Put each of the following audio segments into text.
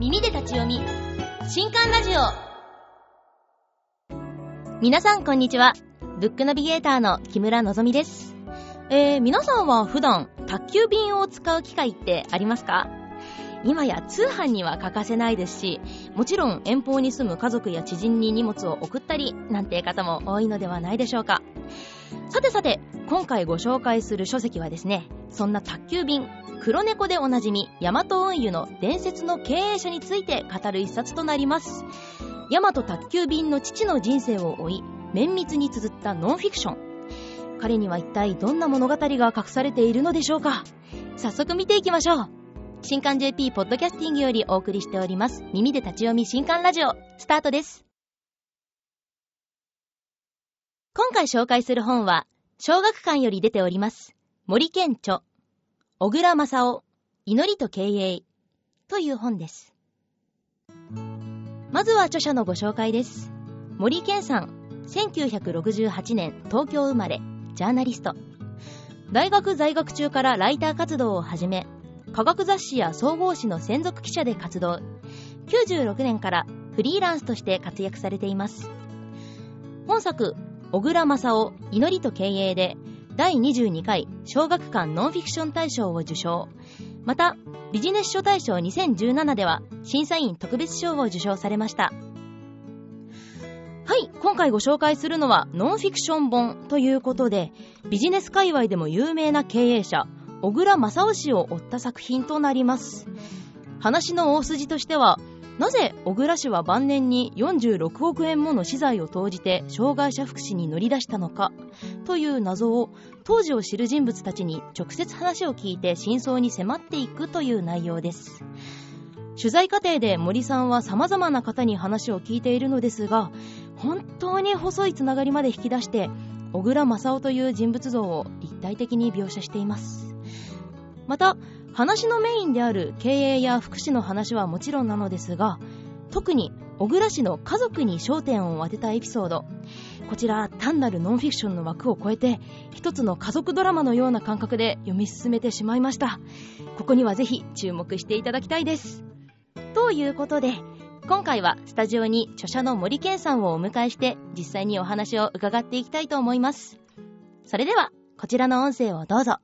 耳で立ち読み。新刊ラジオ。皆さんこんにちは。ブックナビゲーターの木村のぞみです。えー、皆さんは普段宅急便を使う機会ってありますか？今や通販には欠かせないですし、もちろん遠方に住む家族や知人に荷物を送ったりなんて方も多いのではないでしょうか。さてさて、今回ご紹介する書籍はですね、そんな宅急便、黒猫でおなじみ、ヤマト運輸の伝説の経営者について語る一冊となります。ヤマト宅急便の父の人生を追い、綿密に綴ったノンフィクション。彼には一体どんな物語が隠されているのでしょうか早速見ていきましょう。新刊 JP ポッドキャスティングよりお送りしております。耳で立ち読み新刊ラジオ、スタートです。今回紹介する本は、小学館より出ております。森健著、小倉正夫、祈りと経営という本です。まずは著者のご紹介です。森健さん、1968年東京生まれ、ジャーナリスト。大学在学中からライター活動を始め、科学雑誌や総合誌の専属記者で活動。96年からフリーランスとして活躍されています。本作、小倉正夫祈りと経営で第22回小学館ノンフィクション大賞を受賞。またビジネス書大賞2017では審査員特別賞を受賞されました。はい今回ご紹介するのはノンフィクション本ということでビジネス界隈でも有名な経営者小倉正夫氏を追った作品となります。話の大筋としてはなぜ小倉氏は晩年に46億円もの資材を投じて障害者福祉に乗り出したのかという謎を当時を知る人物たちに直接話を聞いて真相に迫っていくという内容です。取材過程で森さんは様々な方に話を聞いているのですが本当に細いつながりまで引き出して小倉正夫という人物像を立体的に描写しています。また話のメインである経営や福祉の話はもちろんなのですが特に小倉氏の家族に焦点を当てたエピソード。こちら単なるノンフィクションの枠を超えて一つの家族ドラマのような感覚で読み進めてしまいました。ここにはぜひ注目していただきたいです。ということで今回はスタジオに著者の森健さんをお迎えして実際にお話を伺っていきたいと思います。それではこちらの音声をどうぞ。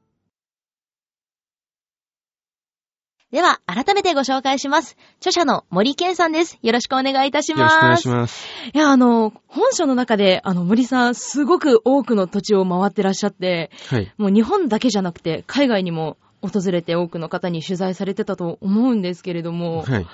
では、改めてご紹介します。著者の森健さんです。よろしくお願いいたします。よろしくお願いします。いや、あの、本書の中で、あの、森さん、すごく多くの土地を回ってらっしゃって、はい。もう日本だけじゃなくて、海外にも訪れて多くの方に取材されてたと思うんですけれども、はい。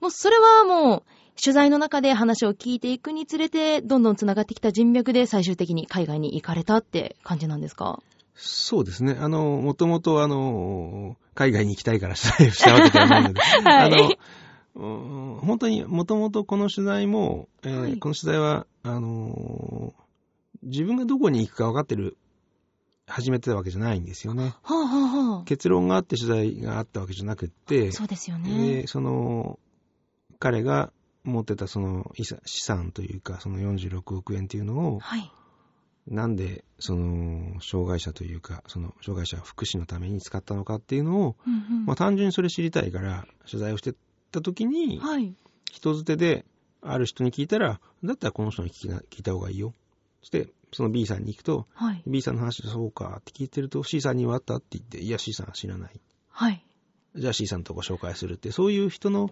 もうそれはもう、取材の中で話を聞いていくにつれて、どんどん繋がってきた人脈で最終的に海外に行かれたって感じなんですか？そうですね。あの、もともとあの、海外に行きたいから取材をしたわけではないので、はい、あの、本当にもともとこの取材も、えーはい、この取材は、あの、自分がどこに行くか分かってる、始めてたわけじゃないんですよね。はあはあ、結論があって取材があったわけじゃなくって、そうですよね。で、その、彼が持ってたその資産というか、その46億円っていうのを、はいなんで、その、障害者というか、その、障害者福祉のために使ったのかっていうのを、うんうん、まあ、単純にそれ知りたいから、取材をしてた時に、はい、人づてで、ある人に聞いたら、だったらこの人に聞聞いた方がいいよ。そして、その B さんに行くと、はい、B さんの話でそうかって聞いてると、C さんにはあったって言って、いや、C さんは知らない。はい。じゃあ C さんとご紹介するって、そういう人の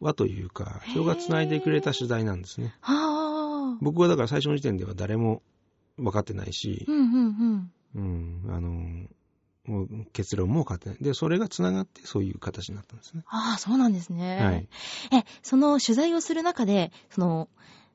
輪というか、人が繋いでくれた取材なんですね。は僕はだから最初の時点では誰も分かってないし、うんうんうん。うん、あの、もう結論も分かってない。で、それが繋がってそういう形になったんですね。ああ、そうなんですね。はい。え、その取材をする中で、その、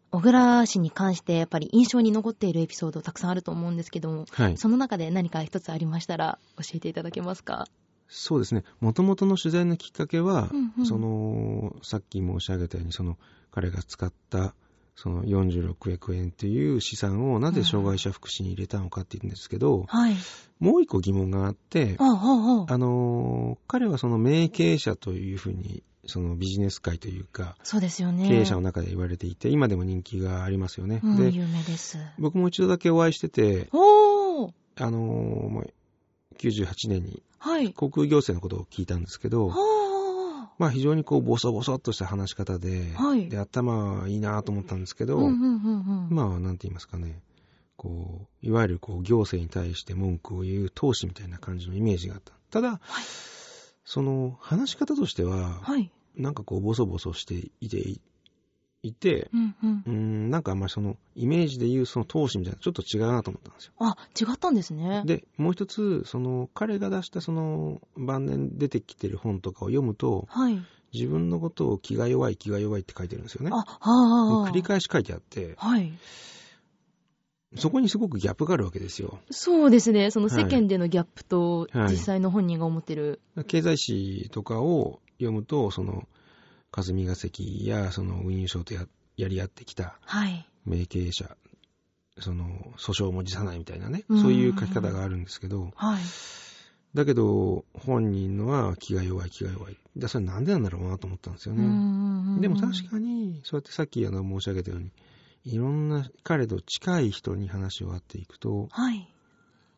小倉氏に関してやっぱり印象に残っているエピソードたくさんあると思うんですけども、はい、その中で何か一つありましたら教えていただけますか？そうですね。もともとの取材のきっかけは、うんうん、その、さっき申し上げたように、その、彼が使ったその46億円という資産をなぜ障害者福祉に入れたのかっていうんですけど、はい、もう一個疑問があって、あの彼はその名経営者というふうにそのビジネス界というか、そうですよね。経営者の中で言われていて、今でも人気がありますよね。うん、で、有名です。僕も一度だけお会いしてて、おあの98年に、航空行政のことを聞いたんですけど、まあ非常にこう、ボソボソっとした話し方で、はい、で、頭いいなと思ったんですけど、まあ、なんて言いますかね、こう、いわゆるこう、行政に対して文句を言う闘志みたいな感じのイメージがあった。ただ、はい、その、話し方としては、はい、なんかこう、ボソボソしていていて、うんうん、うんなんかあんまりそのイメージで言うその闘志みたいなちょっと違うなと思ったんですよ。あ、違ったんですね。で、もう一つ、その彼が出したその晩年出てきてる本とかを読むと、はい、自分のことを気が弱い気が弱いって書いてるんですよね。あ、はあ、繰り返し書いてあって、はい。そこにすごくギャップがあるわけですよ。そうですね。その世間でのギャップと、実際の本人が思ってる、はい、経済誌とかを読むと、その、霞が関やその運輸省とややり合ってきた名経営者、その訴訟も辞さないみたいなね、そういう書き方があるんですけど、はい、だけど本人のは気が弱い気が弱い。でそれなんでなんだろうなと思ったんですよね。でも確かに、そうやってさっきあの申し上げたように、いろんな彼と近い人に話を合っていくと、はい。い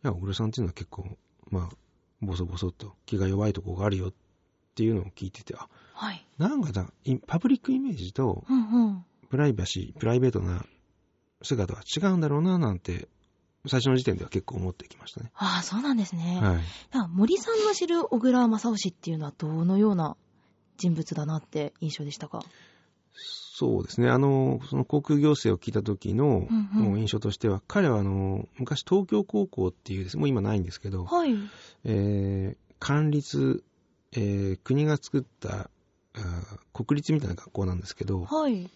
や、小倉さんっていうのは結構、まあ、ボソボソっと気が弱いとこがあるよっていうのを聞いてて、あ、はい、なんかだ、パブリックイメージと、プライバシー、プライベートな姿は違うんだろうな、なんて、最初の時点では結構思ってきましたね。ああ、そうなんですね。はい。だ森さんの知る小倉正義っていうのはどのような人物だなって印象でしたか？そうですね。あの、その航空行政を聞いた時の、うんうん、印象としては、彼はあの、昔東京高校っていうです、もう今ないんですけど、はい。えー、管立、えー、国が作った国立みたいな学校なんですけど、はい。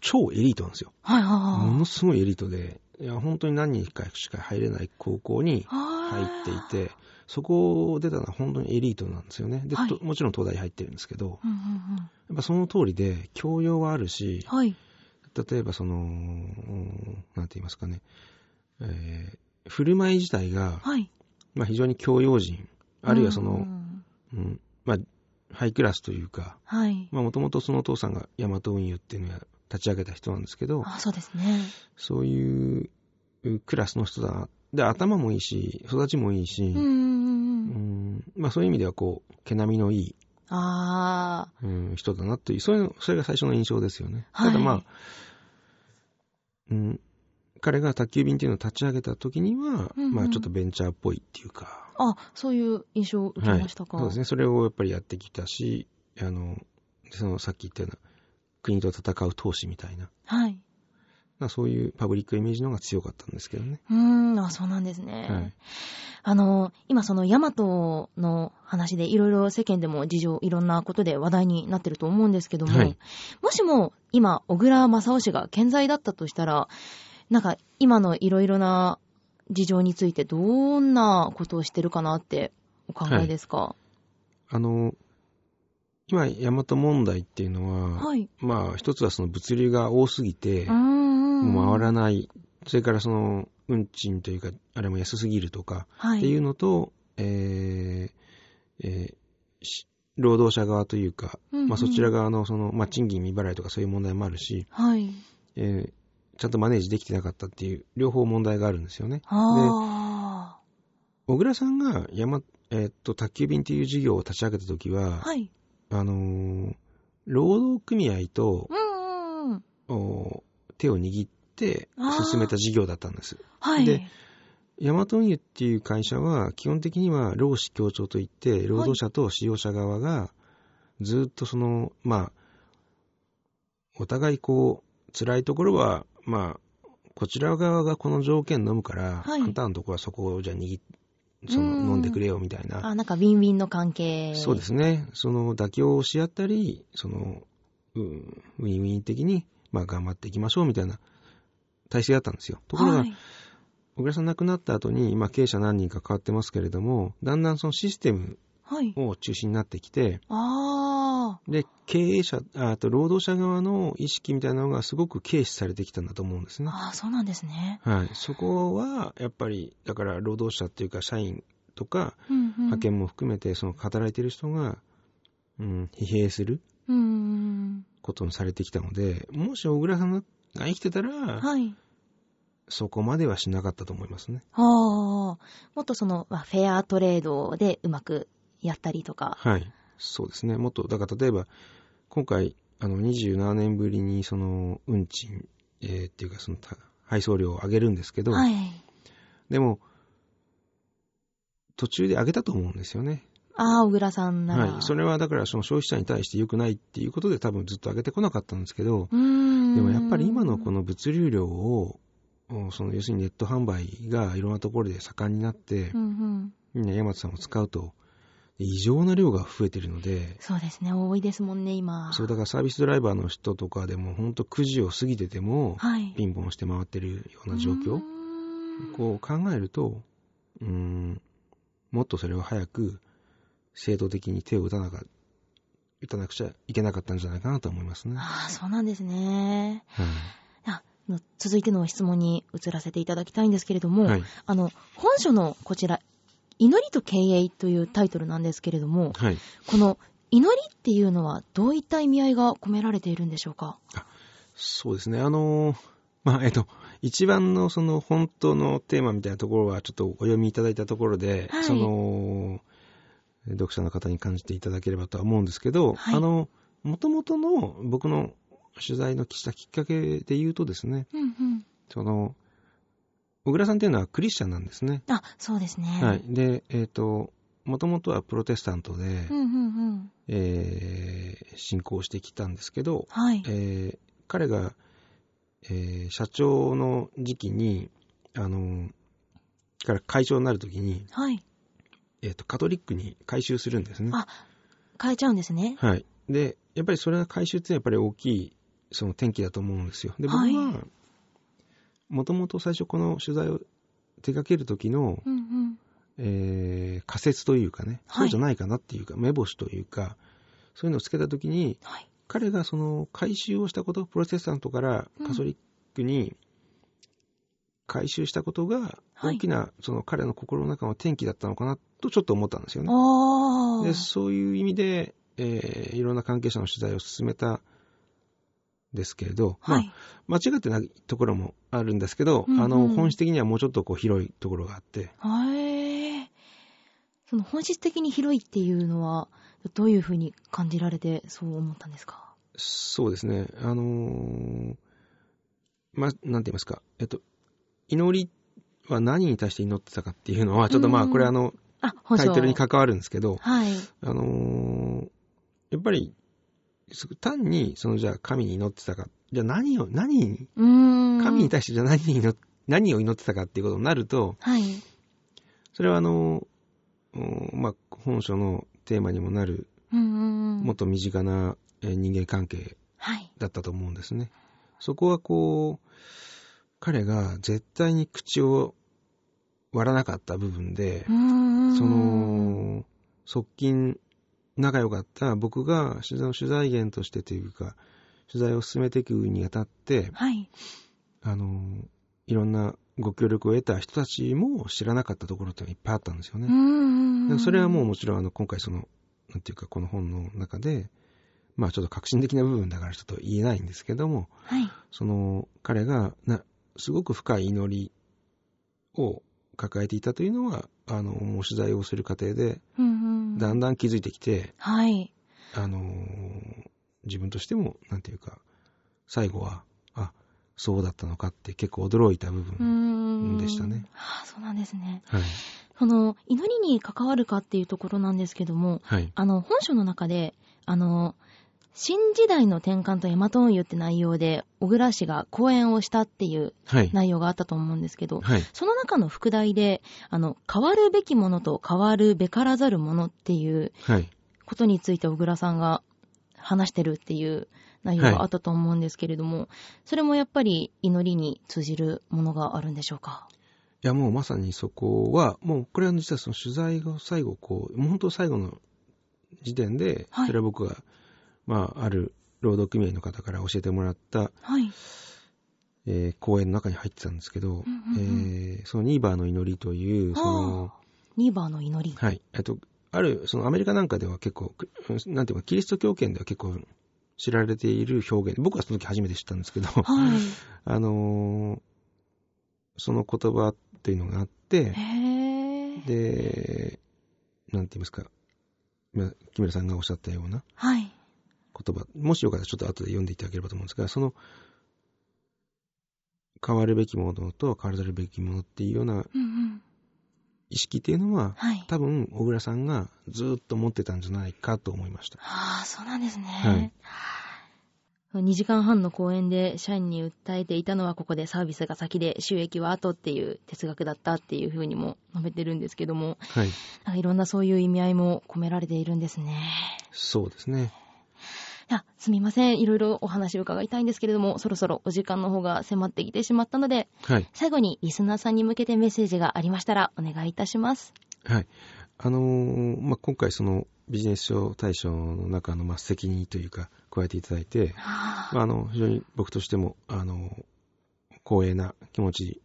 超エリートなんですよ。はいはいはい。ものすごいエリートで、いや、本当に何人かしか入れない高校に入っていて、そこを出たのは本当にエリートなんですよね。で、はい、もちろん東大入ってるんですけど、うんうんうん、やっぱその通りで、教養はあるし、はい、例えばその、なんて言いますかね、えー、振る舞い自体が、はい、まあ非常に教養人、あるいはその、うん、うん、まあハイクラスというか、もともとそのお父さんがヤマト運輸っていうのを立ち上げた人なんですけど、あそうですね。そういうクラスの人だ。で、頭もいいし、育ちもいいし、まあそういう意味ではこう、毛並みのいい、あうん、人だなという、そういうそれが最初の印象ですよね。はい、ただまあ、うん、彼が宅急便っていうのを立ち上げた時には、うんうん、まあちょっとベンチャーっぽいっていうか、あ、そういう印象を受けましたか、はい、そうですね。それをやっぱりやってきたし、あの、そのさっき言ったような、国と戦う闘志みたいな。はい。そういうパブリックイメージの方が強かったんですけどね。うーん、あ、そうなんですね。はい。あの、今そのヤマトの話でいろいろ世間でも事情、いろんなことで話題になってると思うんですけども、はい、もしも今、小倉正夫氏が健在だったとしたら、なんか今のいろいろな事情についてどんなことをしてるかなってお考えですか、はい、あの、今、大和問題っていうのは、はい、まあ、一つはその物流が多すぎて、もう回らない、それからその、運賃というか、あれも安すぎるとか、っていうのと、はい、えー、えー、労働者側というか、うんうん、まあ、そちら側のその、まあ、賃金未払いとかそういう問題もあるし、はい、えー、ちゃんとマネージできてなかったっていう、両方問題があるんですよね。で、小倉さんが山、えー、っと、宅急便っていう事業を立ち上げたときは、はい、あのー、労働組合と、うんうん手を握って進めた事業だったんです。はい、で、ヤマト運輸っていう会社は、基本的には労使協調といって、労働者と使用者側が、ずっとその、まあ、お互いこう、辛いところはまあ、こちら側がこの条件飲むから、はい、あんたのとこはそこをじゃあ握その飲んでくれよみたいな。あ、なんかウィンウィンの関係。そうですね。その妥協をし合ったり、その、うん、ウィンウィン的に、まあ頑張っていきましょうみたいな体制だったんですよ。ところが、はい、小倉さん亡くなった後に、今経営者何人か変わってますけれども、だんだんそのシステムを中心になってきて、はい、あで、経営者、あと労働者側の意識みたいなのがすごく軽視されてきたんだと思うんですね。ああ、そうなんですね。はい。そこは、やっぱり、だから労働者っていうか社員とか、うんうん、派遣も含めて、その働いてる人が、うん、疲弊することにされてきたので、もし小倉さんが生きてたら、はい。そこまではしなかったと思いますね。はあ。もっとその、フェアトレードでうまくやったりとか。はい。そうですね。もっと、だから例えば、今回、あの、27年ぶりに、その、運賃、えー、っていうか、その、配送料を上げるんですけど、はい、でも、途中で上げたと思うんですよね。ああ、小倉さんなら。はい。それはだからその消費者に対して良くないっていうことで多分ずっと上げてこなかったんですけど、でもやっぱり今のこの物流量を、その要するにネット販売がいろんなところで盛んになって、うんうん、みんな山田さんを使うと、異常な量が増えてるので。そうですね、多いですもんね、今。そう、だからサービスドライバーの人とかでも、ほんと9時を過ぎてても、はい、ピンポンして回ってるような状況。こう考えると、うん、もっとそれを早く、制度的に手を打たなか打たなくちゃいけなかったんじゃないかなと思いますね。ああ、そうなんですね。はい続いての質問に移らせていただきたいんですけれども、はい、あの、本書のこちら、祈りと経営というタイトルなんですけれども、はい、この祈りっていうのはどういった意味合いが込められているんでしょうか？そうですね。あの、まあ、えっと、一番のその本当のテーマみたいなところはちょっとお読みいただいたところで、はい、その、読者の方に感じていただければとは思うんですけど、はい、あの、もともとの僕の取材のしたきっかけで言うとですね、うんうん、その、小倉さんっていうのはクリスチャンなんですね。あ、そうですね。はい。で、えっ、ー、と、もともとはプロテスタントで、うんうんうんえー、信仰してきたんですけど、はいえー、彼が、えー、社長の時期に、あの、から会長になるときに、はい、えっ、ー、と、カトリックに改宗するんですね。あ、変えちゃうんですね。はい。で、やっぱりそれが改宗ってやっぱり大きい、その転機だと思うんですよ。で、僕は、もともと最初この取材を手掛ける時の、うんうん。えー、仮説というかね、そうじゃないかなっていうか、目星というか、そういうのをつけた時に、はい、彼がその改宗をしたこと、プロテスタントからカソリックに回収したことが、大きな、その彼の心の中の転機だったのかなとちょっと思ったんですよね。でそういう意味で、えー、いろんな関係者の取材を進めたですけれど、はい、まあ、間違ってないところもあるんですけど、うんうん、あの、本質的にはもうちょっとこう広いところがあって。へえ。その本質的に広いっていうのは、どういうふうに感じられてそう思ったんですか？そうですね。あのー、まあ、なんて言いますか。えっと、祈りは何に対して祈ってたかっていうのは、ちょっとまあ、これあの、タイトルに関わるんですけど、はい。あのー、やっぱり、単に、そのじゃあ神に祈ってたか、じゃあ何を、何に、神に対してじゃあ何に祈何を祈ってたかっていうことになると、はい。それはあの、まあ、本書のテーマにもなる、もっと身近な人間関係だったと思うんですね。はい、そこはこう、彼が絶対に口を割らなかった部分で、その、側近、仲良かった僕が取材の取材源としてというか、取材を進めていくにあたって、はい、あの、いろんなご協力を得た人たちも知らなかったところっていっぱいあったんですよね。それはもうもちろんあの今回その、なんていうかこの本の中で、まあちょっと革新的な部分だからちょっと言えないんですけども、はい、その彼がなすごく深い祈りを抱えていたというのは、あの、取材をする過程で、だんだん気づいてきて、はい。あの、自分としても、なんていうか、最後は、あ、そうだったのかって結構驚いた部分でしたね。はあ、そうなんですね。はい。その、祈りに関わるかっていうところなんですけども、はい。あの、本書の中で、あの、新時代の転換とヤマト運輸って内容で、小倉氏が講演をしたっていう内容があったと思うんですけど、はい、その中の副題で、あの、変わるべきものと変わるべからざるものっていうことについて小倉さんが話してるっていう内容があったと思うんですけれども、はい、それもやっぱり祈りに通じるものがあるんでしょうか？いや、もうまさにそこは、もうこれは実はその取材が最後、こう、本当最後の時点で、それは僕が、まあ、ある労働組合の方から教えてもらった、はい、えー、講演の中に入ってたんですけど、うんうんうん、えー、そのニーバーの祈りという、その、ニーバーの祈り。はい。えっと、ある、そのアメリカなんかでは結構、なんていうか、キリスト教圏では結構知られている表現、僕はその時初めて知ったんですけど、はい、あのー、その言葉っていうのがあって、で、なんて言いますか、木村さんがおっしゃったような言葉、はい、もしよかったらちょっと後で読んでいただければと思うんですが、その、変わるべきものと変わらるべきものっていうような意識っていうのは、はい、多分、小倉さんがずっと持ってたんじゃないかと思いました。ああ、そうなんですね。はい2時間半の講演で社員に訴えていたのはここでサービスが先で収益は後っていう哲学だったっていうふうにも述べてるんですけども、はい、いろんなそういう意味合いも込められているんですね。そうですね。いや、すみません。いろいろお話を伺いたいんですけれども、そろそろお時間の方が迫ってきてしまったので、はい、最後にリスナーさんに向けてメッセージがありましたらお願いいたします。はい。あのー、まあ、今回そのビジネス書大賞の中の、まあ、責任というか、加えていただいて、まあ、あの、非常に僕としても、あの、光栄な気持ち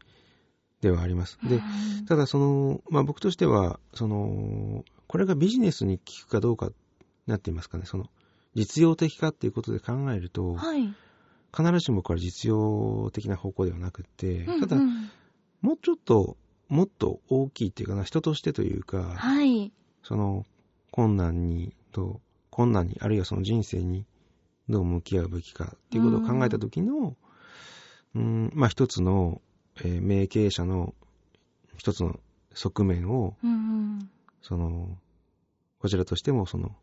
ではあります。で、ただその、まあ、僕としては、その、これがビジネスに効くかどうかなっていますかね、その、実用的かっていうことで考えると、はい、必ずしもこれ実用的な方向ではなくて、ただ、うん。うん、もうちょっと、もっと大きいっていうかな、人としてというか、はい、その、困難に、と、困難に、あるいはその人生にどう向き合うべきかっていうことを考えた時の、うん、まあ一つの、えー、名経営者の一つの側面を、うんうん、その、こちらとしてもその、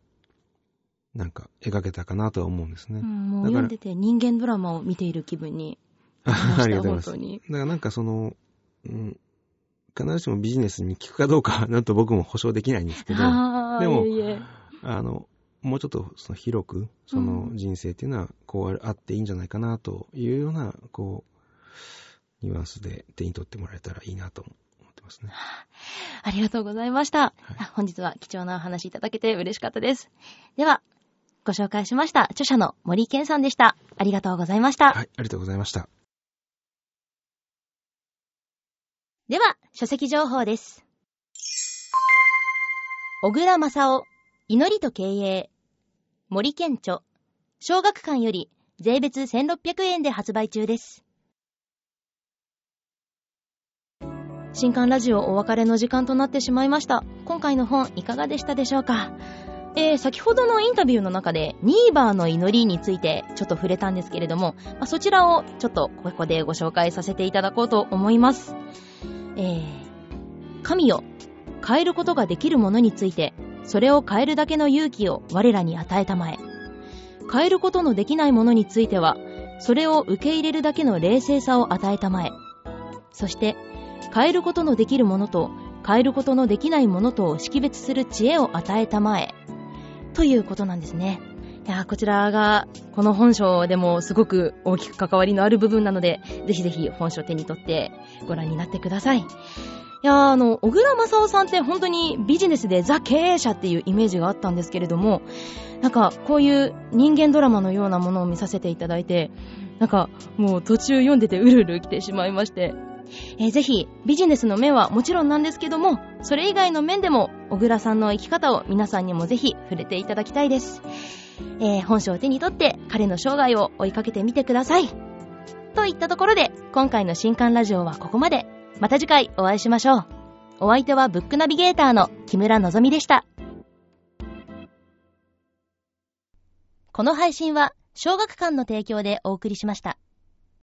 なんか描けたかなとは思うんですね。うん、もう読んでて人間ドラマを見ている気分になりました。ありがとうございます。だからなんかその、うん、必ずしもビジネスに効くかどうかなんと僕も保証できないんですけど、でも、いえいえあの、もうちょっとその広く、その人生っていうのは、こうあっていいんじゃないかなというような、こう、ニュアンスで手に取ってもらえたらいいなと思ってますね。ありがとうございました。はい、本日は貴重なお話いただけて嬉しかったです。では、ご紹介しました著者の森健さんでした。ありがとうございました。はい、ありがとうございました。では、書籍情報です。小倉正夫、祈りと経営。森県著。小学館より税別1600円で発売中です。新刊ラジオお別れの時間となってしまいました。今回の本いかがでしたでしょうか？えー、先ほどのインタビューの中で、ニーバーの祈りについてちょっと触れたんですけれども、まあ、そちらをちょっとここでご紹介させていただこうと思います。えー、神よ、変えることができるものについて、それを変えるだけの勇気を我らに与えたまえ。変えることのできないものについては、それを受け入れるだけの冷静さを与えたまえ。そして、変えることのできるものと、変えることのできないものとを識別する知恵を与えたまえ。ということなんですね。いやこちらが、この本書でもすごく大きく関わりのある部分なので、ぜひぜひ本書手に取ってご覧になってください。いやあの、小倉正夫さんって本当にビジネスでザ経営者っていうイメージがあったんですけれども、なんかこういう人間ドラマのようなものを見させていただいて、なんかもう途中読んでてうるうる来てしまいまして、えー、ぜひビジネスの面はもちろんなんですけども、それ以外の面でも小倉さんの生き方を皆さんにもぜひ触れていただきたいです。えー、本書を手に取って彼の生涯を追いかけてみてください。といったところで、今回の新刊ラジオはここまで。また次回お会いしましょう。お相手はブックナビゲーターの木村のぞみでした。この配信は小学館の提供でお送りしました。